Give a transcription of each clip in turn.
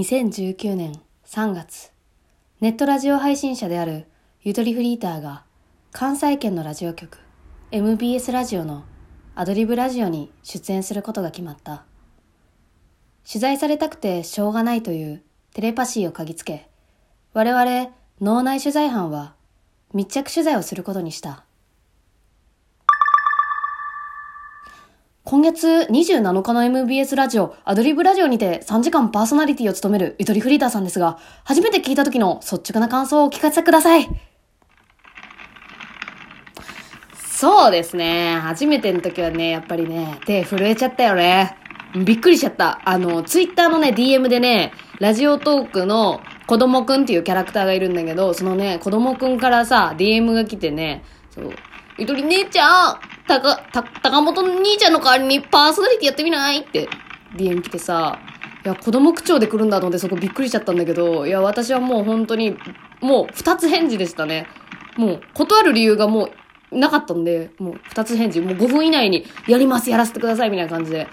2019年3月、ネットラジオ配信者であるゆとりフリーターが関西圏のラジオ局 MBS ラジオのアドリブラジオに出演することが決まった。取材されたくてしょうがないというテレパシーを嗅ぎつけ、我々脳内取材班は密着取材をすることにした。今月27日の MBS ラジオ、アドリブラジオにて3時間パーソナリティを務めるゆとりフリーターさんですが、初めて聞いた時の率直な感想をお聞かせください。そうですね。初めての時はね、やっぱりね、手震えちゃったよね。びっくりしちゃった。あの、ツイッターのね、DM でね、ラジオトークの子供くんっていうキャラクターがいるんだけど、そのね、子供くんからさ、DM が来てね、そう、ゆとり姉ちゃん、たか、た、高本の兄ちゃんの代わりにパーソナリティやってみないって DM 来てさ、いや、子供口調で来るんだと思ってそこびっくりしちゃったんだけど、いや、私はもう本当に、もう二つ返事でしたね。もう、断る理由がもうなかったんで、もう二つ返事、もう5分以内にやります、やらせてくださいみたいな感じで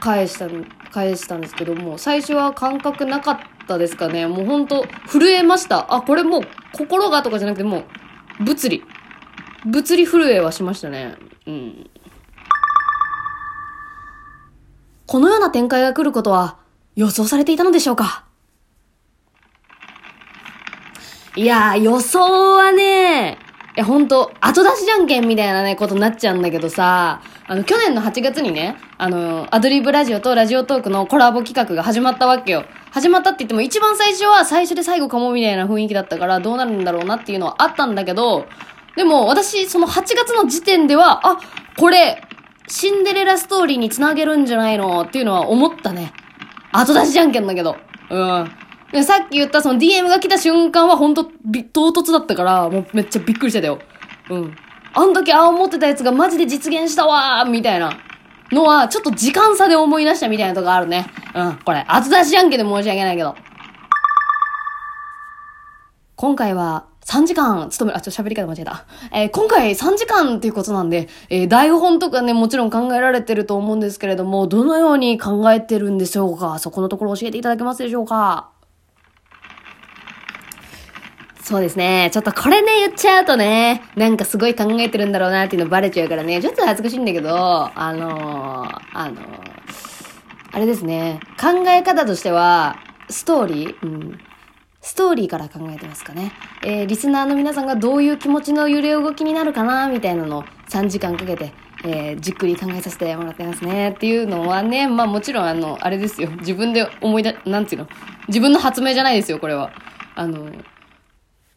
返した、返したんですけども、最初は感覚なかったですかね。もう本当震えました。あ、これもう心がとかじゃなくてもう、物理。物理震えはしましたね。うん。このような展開が来ることは予想されていたのでしょうか？いやー、予想はね、いや、ほんと、後出しじゃんけんみたいなね、ことになっちゃうんだけどさ、あの、去年の8月にね、あの、アドリブラジオとラジオトークのコラボ企画が始まったわけよ。始まったって言っても一番最初は最初で最後かもみたいな雰囲気だったからどうなるんだろうなっていうのはあったんだけど、でも私、その8月の時点では、あ、これ、シンデレラストーリーにつなげるんじゃないのっていうのは思ったね。後出しじゃんけんだけど。うん。さっき言ったその DM が来た瞬間はほんとび唐突だったから、もうめっちゃびっくりしてたよ。うん。あの時ああ思ってたやつがマジで実現したわーみたいなのは、ちょっと時間差で思い出したみたいなとこあるね。うん。これ、後出しじゃんけんで申し訳ないけど。今回は3時間務める、あ、ちょっと喋り方間違えた。えー今回3時間っていうことなんで、えー台本とかね、もちろん考えられてると思うんですけれども、どのように考えてるんでしょうか？そこのところ教えていただけますでしょうか？そうですね。ちょっとこれね、言っちゃうとね、なんかすごい考えてるんだろうなっていうのバレちゃうからね、ちょっと恥ずかしいんだけど、あのーあのーあれですね、考え方としては、ストーリー、うん、ストーリーから考えてますかね。えー、リスナーの皆さんがどういう気持ちの揺れ動きになるかな、みたいなのを3時間かけて、えー、じっくり考えさせてもらってますね。っていうのはね、まあもちろんあの、あれですよ。自分で思い出、なんていうの？自分の発明じゃないですよ、これは。あの、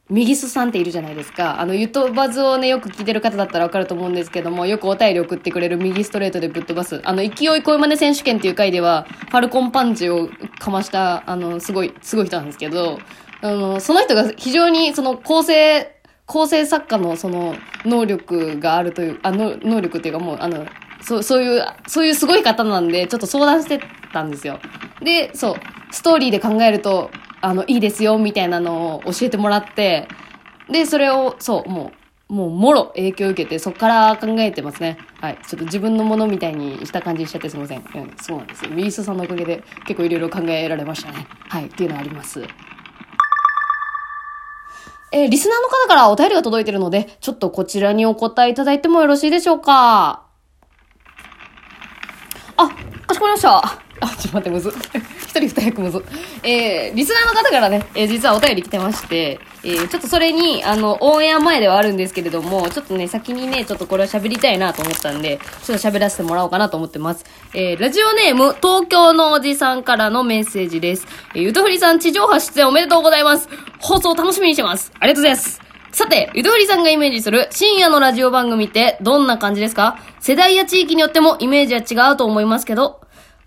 右すさんっているじゃないですか。あの、ゆとばずをね、よく聞いてる方だったらわかると思うんですけども、よくお便り送ってくれる右ストレートでぶっ飛ばす。あの、勢い声真似選手権っていう回では、ファルコンパンチをかました、あの、すごい、すごい人なんですけど、あの、その人が非常に、その、構成、構成作家のその、能力があるという、あの、能力っていうかもう、あの、そう、そういう、そういうすごい方なんで、ちょっと相談してたんですよ。で、そう、ストーリーで考えると、あの、いいですよ、みたいなのを教えてもらって、で、それを、そう、もう、もう、もろ影響を受けて、そこから考えてますね。はい。ちょっと自分のものみたいにした感じにしちゃってすいません。うん、そうなんですよ。ミースさんのおかげで結構いろいろ考えられましたね。はい。っていうのはあります。えーリスナーの方からお便りが届いてるので、ちょっとこちらにお答えいただいてもよろしいでしょうか？あ、かしこまりました。あ、ちょっと待って、むず。一人二役むず。えー、リスナーの方からね、えー実はお便り来てまして、えー、ちょっとそれに、あの、オンエア前ではあるんですけれども、ちょっとね、先にね、ちょっとこれは喋りたいなと思ったんで、ちょっと喋らせてもらおうかなと思ってます。えー、ラジオネーム、東京のおじさんからのメッセージです。えー、ゆとふりさん地上波出演おめでとうございます。放送楽しみにしてます。ありがとうございます。さて、ゆとふりさんがイメージする深夜のラジオ番組ってどんな感じですか？世代や地域によってもイメージは違うと思いますけど、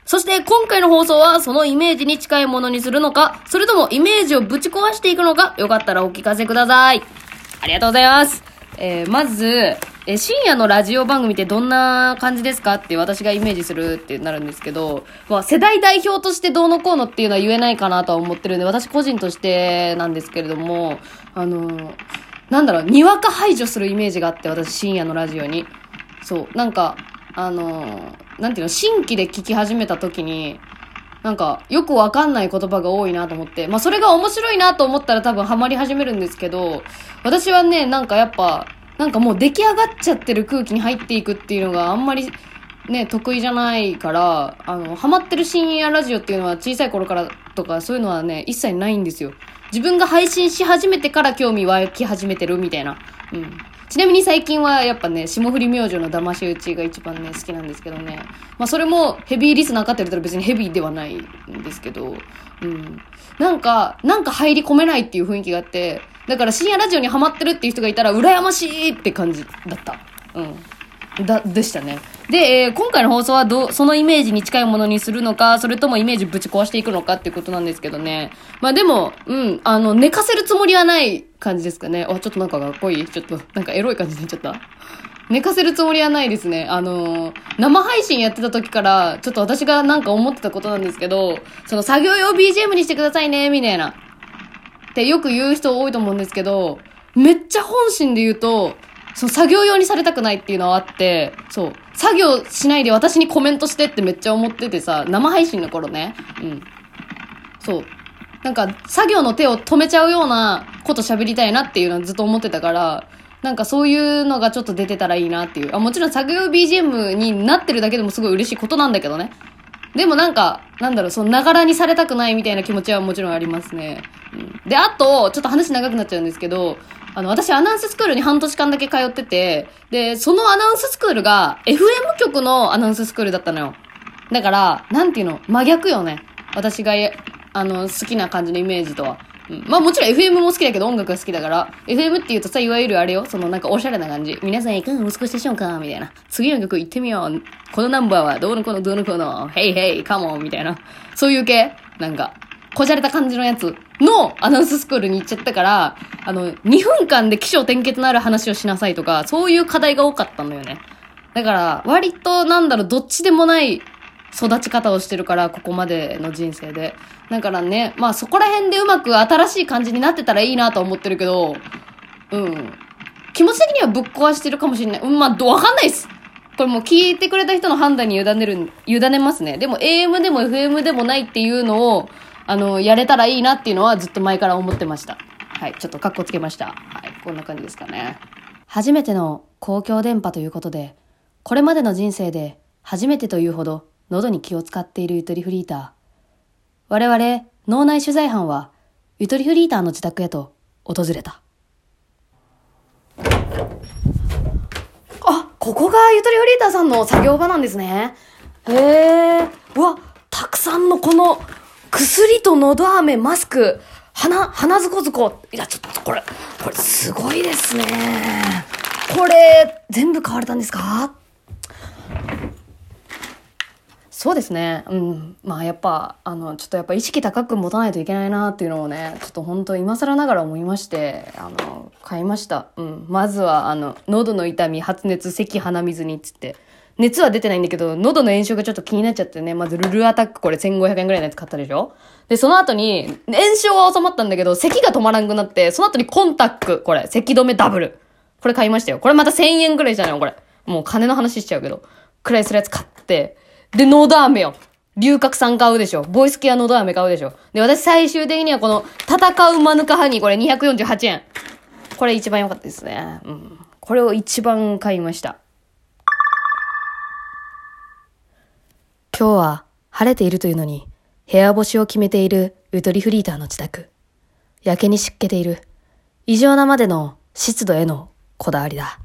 そして今回の放送はそのイメージに近いものにするのか、それともイメージをぶち壊していくのか、よかったらお聞かせください。ありがとうございます。えー、まず、え深夜のラジオ番組ってどんな感じですかって私がイメージするってなるんですけど、まあ世代代表としてどうのこうのっていうのは言えないかなとは思ってるんで、私個人としてなんですけれども、あのーなんだろう、にわか排除するイメージがあって、私深夜のラジオに。そう、なんか、あのーなんていうの、新規で聞き始めた時に、なんか、よくわかんない言葉が多いなと思って。まあ、それが面白いなと思ったら多分ハマり始めるんですけど、私はね、なんかやっぱ、なんかもう出来上がっちゃってる空気に入っていくっていうのがあんまりね、得意じゃないから、あの、ハマってる深夜ラジオっていうのは小さい頃からとかそういうのはね、一切ないんですよ。自分が配信し始めてから興味湧き始めてるみたいな。うん。ちなみに最近はやっぱね、霜降り明星の騙し討ちが一番ね、好きなんですけどね。まあそれもヘビーリスナーかって言ったら別にヘビーではないんですけど、うん。なんか、なんか入り込めないっていう雰囲気があって、だから深夜ラジオにハマってるっていう人がいたら羨ましいって感じだった。うん。だ、でしたね。で、えー今回の放送はど、そのイメージに近いものにするのか、それともイメージぶち壊していくのかっていうことなんですけどね。まあでも、うん、あの、寝かせるつもりはない感じですかね。あ、ちょっとなんかかっこいい。ちょっと、なんかエロい感じになっちゃった。寝かせるつもりはないですね。あのー生配信やってた時から、ちょっと私がなんか思ってたことなんですけど、その作業用 BGM にしてくださいね、みたいな。ってよく言う人多いと思うんですけど、めっちゃ本心で言うと、そう、作業用にされたくないっていうのはあって、そう、作業しないで私にコメントしてってめっちゃ思っててさ、生配信の頃ね。うん。そう。なんか、作業の手を止めちゃうようなこと喋りたいなっていうのはずっと思ってたから、なんかそういうのがちょっと出てたらいいなっていう。あ、もちろん作業 BGM になってるだけでもすごい嬉しいことなんだけどね。でもなんか、なんだろう、その、ながらにされたくないみたいな気持ちはもちろんありますね。うん。で、あと、ちょっと話長くなっちゃうんですけど、あの、私アナウンススクールに半年間だけ通ってて、で、そのアナウンススクールが FM 局のアナウンススクールだったのよ。だから、なんていうの、真逆よね。私が、あの、好きな感じのイメージとは。うん、まあもちろん FM も好きだけど音楽が好きだから、FM って言うとさ、いわゆるあれよ、そのなんかおしゃれな感じ。皆さんいかがお過ごしでしょうかみたいな。次の曲行ってみよう。このナンバーはどうのこのどうのこの、ヘイヘイ、カモンみたいな。そういう系？なんか、こじゃれた感じのやつのアナウンススクールに行っちゃったから、あの、2分間で起承転結のある話をしなさいとか、そういう課題が多かったのよね。だから、割となんだろう、どっちでもない育ち方をしてるから、ここまでの人生で。だからね、まあそこら辺でうまく新しい感じになってたらいいなと思ってるけど、うん。気持ち的にはぶっ壊してるかもしれない。うん、まあ、わかんないっす。これもう聞いてくれた人の判断に委ねる、委ねますね。でも AM でも FM でもないっていうのを、あの、やれたらいいなっていうのはずっと前から思ってました。はい、ちょっとカッコつけました。はい、こんな感じですかね。初めての公共電波ということで、これまでの人生で初めてというほど喉に気を使っているゆとりフリーター。我々、脳内取材班は、ゆとりフリーターの自宅へと訪れた。あ、ここがゆとりフリーターさんの作業場なんですね。へえ。うわ、たくさんのこの、薬とのど飴、マスク、鼻、鼻ずこずこ。いや、ちょっとこれ、これすごいですね。これ、全部買われたんですか？そうですね。うん。まあやっぱ、あの、ちょっとやっぱ意識高く持たないといけないなっていうのをね、ちょっと本当今更ながら思いまして、あの、買いました。うん。まずは、あの、喉の痛み、発熱、咳、鼻水にっつって。熱は出てないんだけど、喉の炎症がちょっと気になっちゃってね、まずルルアタックこれ1500円ぐらいのやつ買ったでしょ？で、その後に、炎症は収まったんだけど、咳が止まらんくなって、その後にコンタック、これ、咳止めダブル。これ買いましたよ。これまた1000円ぐらいじゃないのこれ。もう金の話しちゃうけど。くらいするやつ買って。で、ノーダーメよ。龍角散買うでしょ。ボイスケアノーダーメ買うでしょ。で、私最終的にはこの、戦うマヌカハニー、これ248円。これ一番良かったですね。うん。これを一番買いました。今日は晴れているというのに、部屋干しを決めているゆとりフリーターの自宅。やけに湿気ている。異常なまでの湿度へのこだわりだ。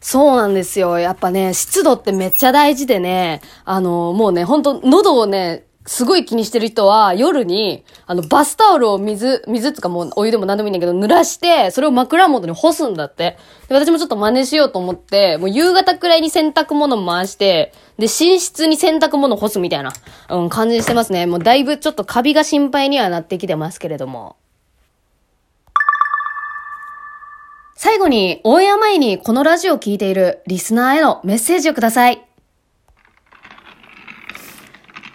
そうなんですよ。やっぱね、湿度ってめっちゃ大事でね、あの、もうね、ほんと、喉をね、すごい気にしてる人は、夜に、あの、バスタオルを水、水つかもうお湯でも何でもいいんだけど、濡らして、それを枕元に干すんだって。で、私もちょっと真似しようと思って、もう夕方くらいに洗濯物回して、で、寝室に洗濯物干すみたいな、うん、感じにしてますね。もうだいぶちょっとカビが心配にはなってきてますけれども。最後に、オンエア前にこのラジオを聞いているリスナーへのメッセージをください。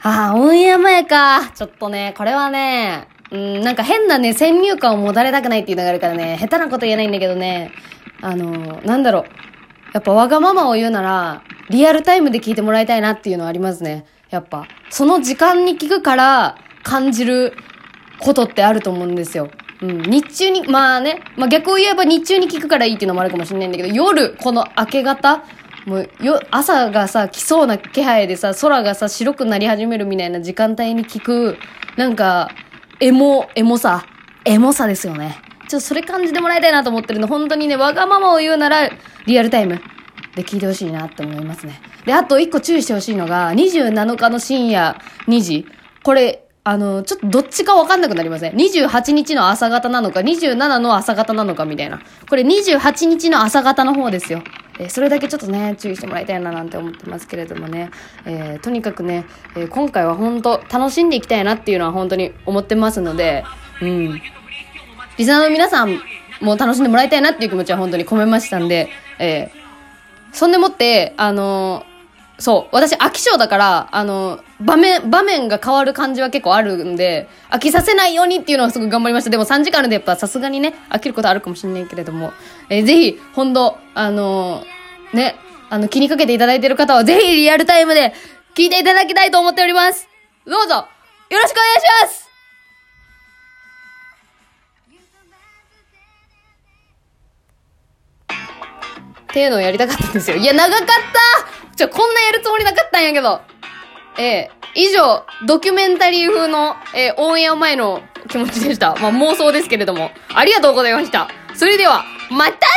ああ、オンエア前か。ちょっとね、これはね、うん、なんか変なね、先入観を持たれたくないっていうのがあるからね、下手なこと言えないんだけどね、あの、なんだろう。やっぱわがままを言うなら、リアルタイムで聞いてもらいたいなっていうのはありますね。やっぱ。その時間に聞くから感じることってあると思うんですよ。うん。日中に、まあね、まあ逆を言えば日中に聞くからいいっていうのもあるかもしれないんだけど、夜、この明け方、もう、よ、朝がさ、来そうな気配でさ、空がさ、白くなり始めるみたいな時間帯に聞く、なんか、エモ、エモさ、エモさですよね。ちょっとそれ感じてもらいたいなと思ってるの、本当にね、わがままを言うなら、リアルタイムで聞いてほしいなって思いますね。で、あと一個注意してほしいのが、27日の深夜2時。これ、あの、ちょっとどっちかわかんなくなりません。28日の朝方なのか、27の朝方なのかみたいな。これ28日の朝方の方ですよ。え、それだけちょっとね、注意してもらいたいななんて思ってますけれどもね。えー、とにかくね、え、今回は本当楽しんでいきたいなっていうのは本当に思ってますので、うん。リスナーの皆さんも楽しんでもらいたいなっていう気持ちは本当に込めましたんで、えー、そんでもって、あのそう。私、飽き性だから、あの、場面、場面が変わる感じは結構あるんで、飽きさせないようにっていうのはすごい頑張りました。でも3時間あるんでやっぱさすがにね、飽きることあるかもしれないけれども、えー、ぜひ、本当あのー、ね、あの、気にかけていただいている方はぜひリアルタイムで聞いていただきたいと思っております。どうぞ、よろしくお願いしますっていうのをやりたかったんですよ。いや、長かったちょ、こんなやるつもりなかったんやけど。えー、以上、ドキュメンタリー風の、えー、オンエア前の気持ちでした。まあ、妄想ですけれども。ありがとうございました。それでは、また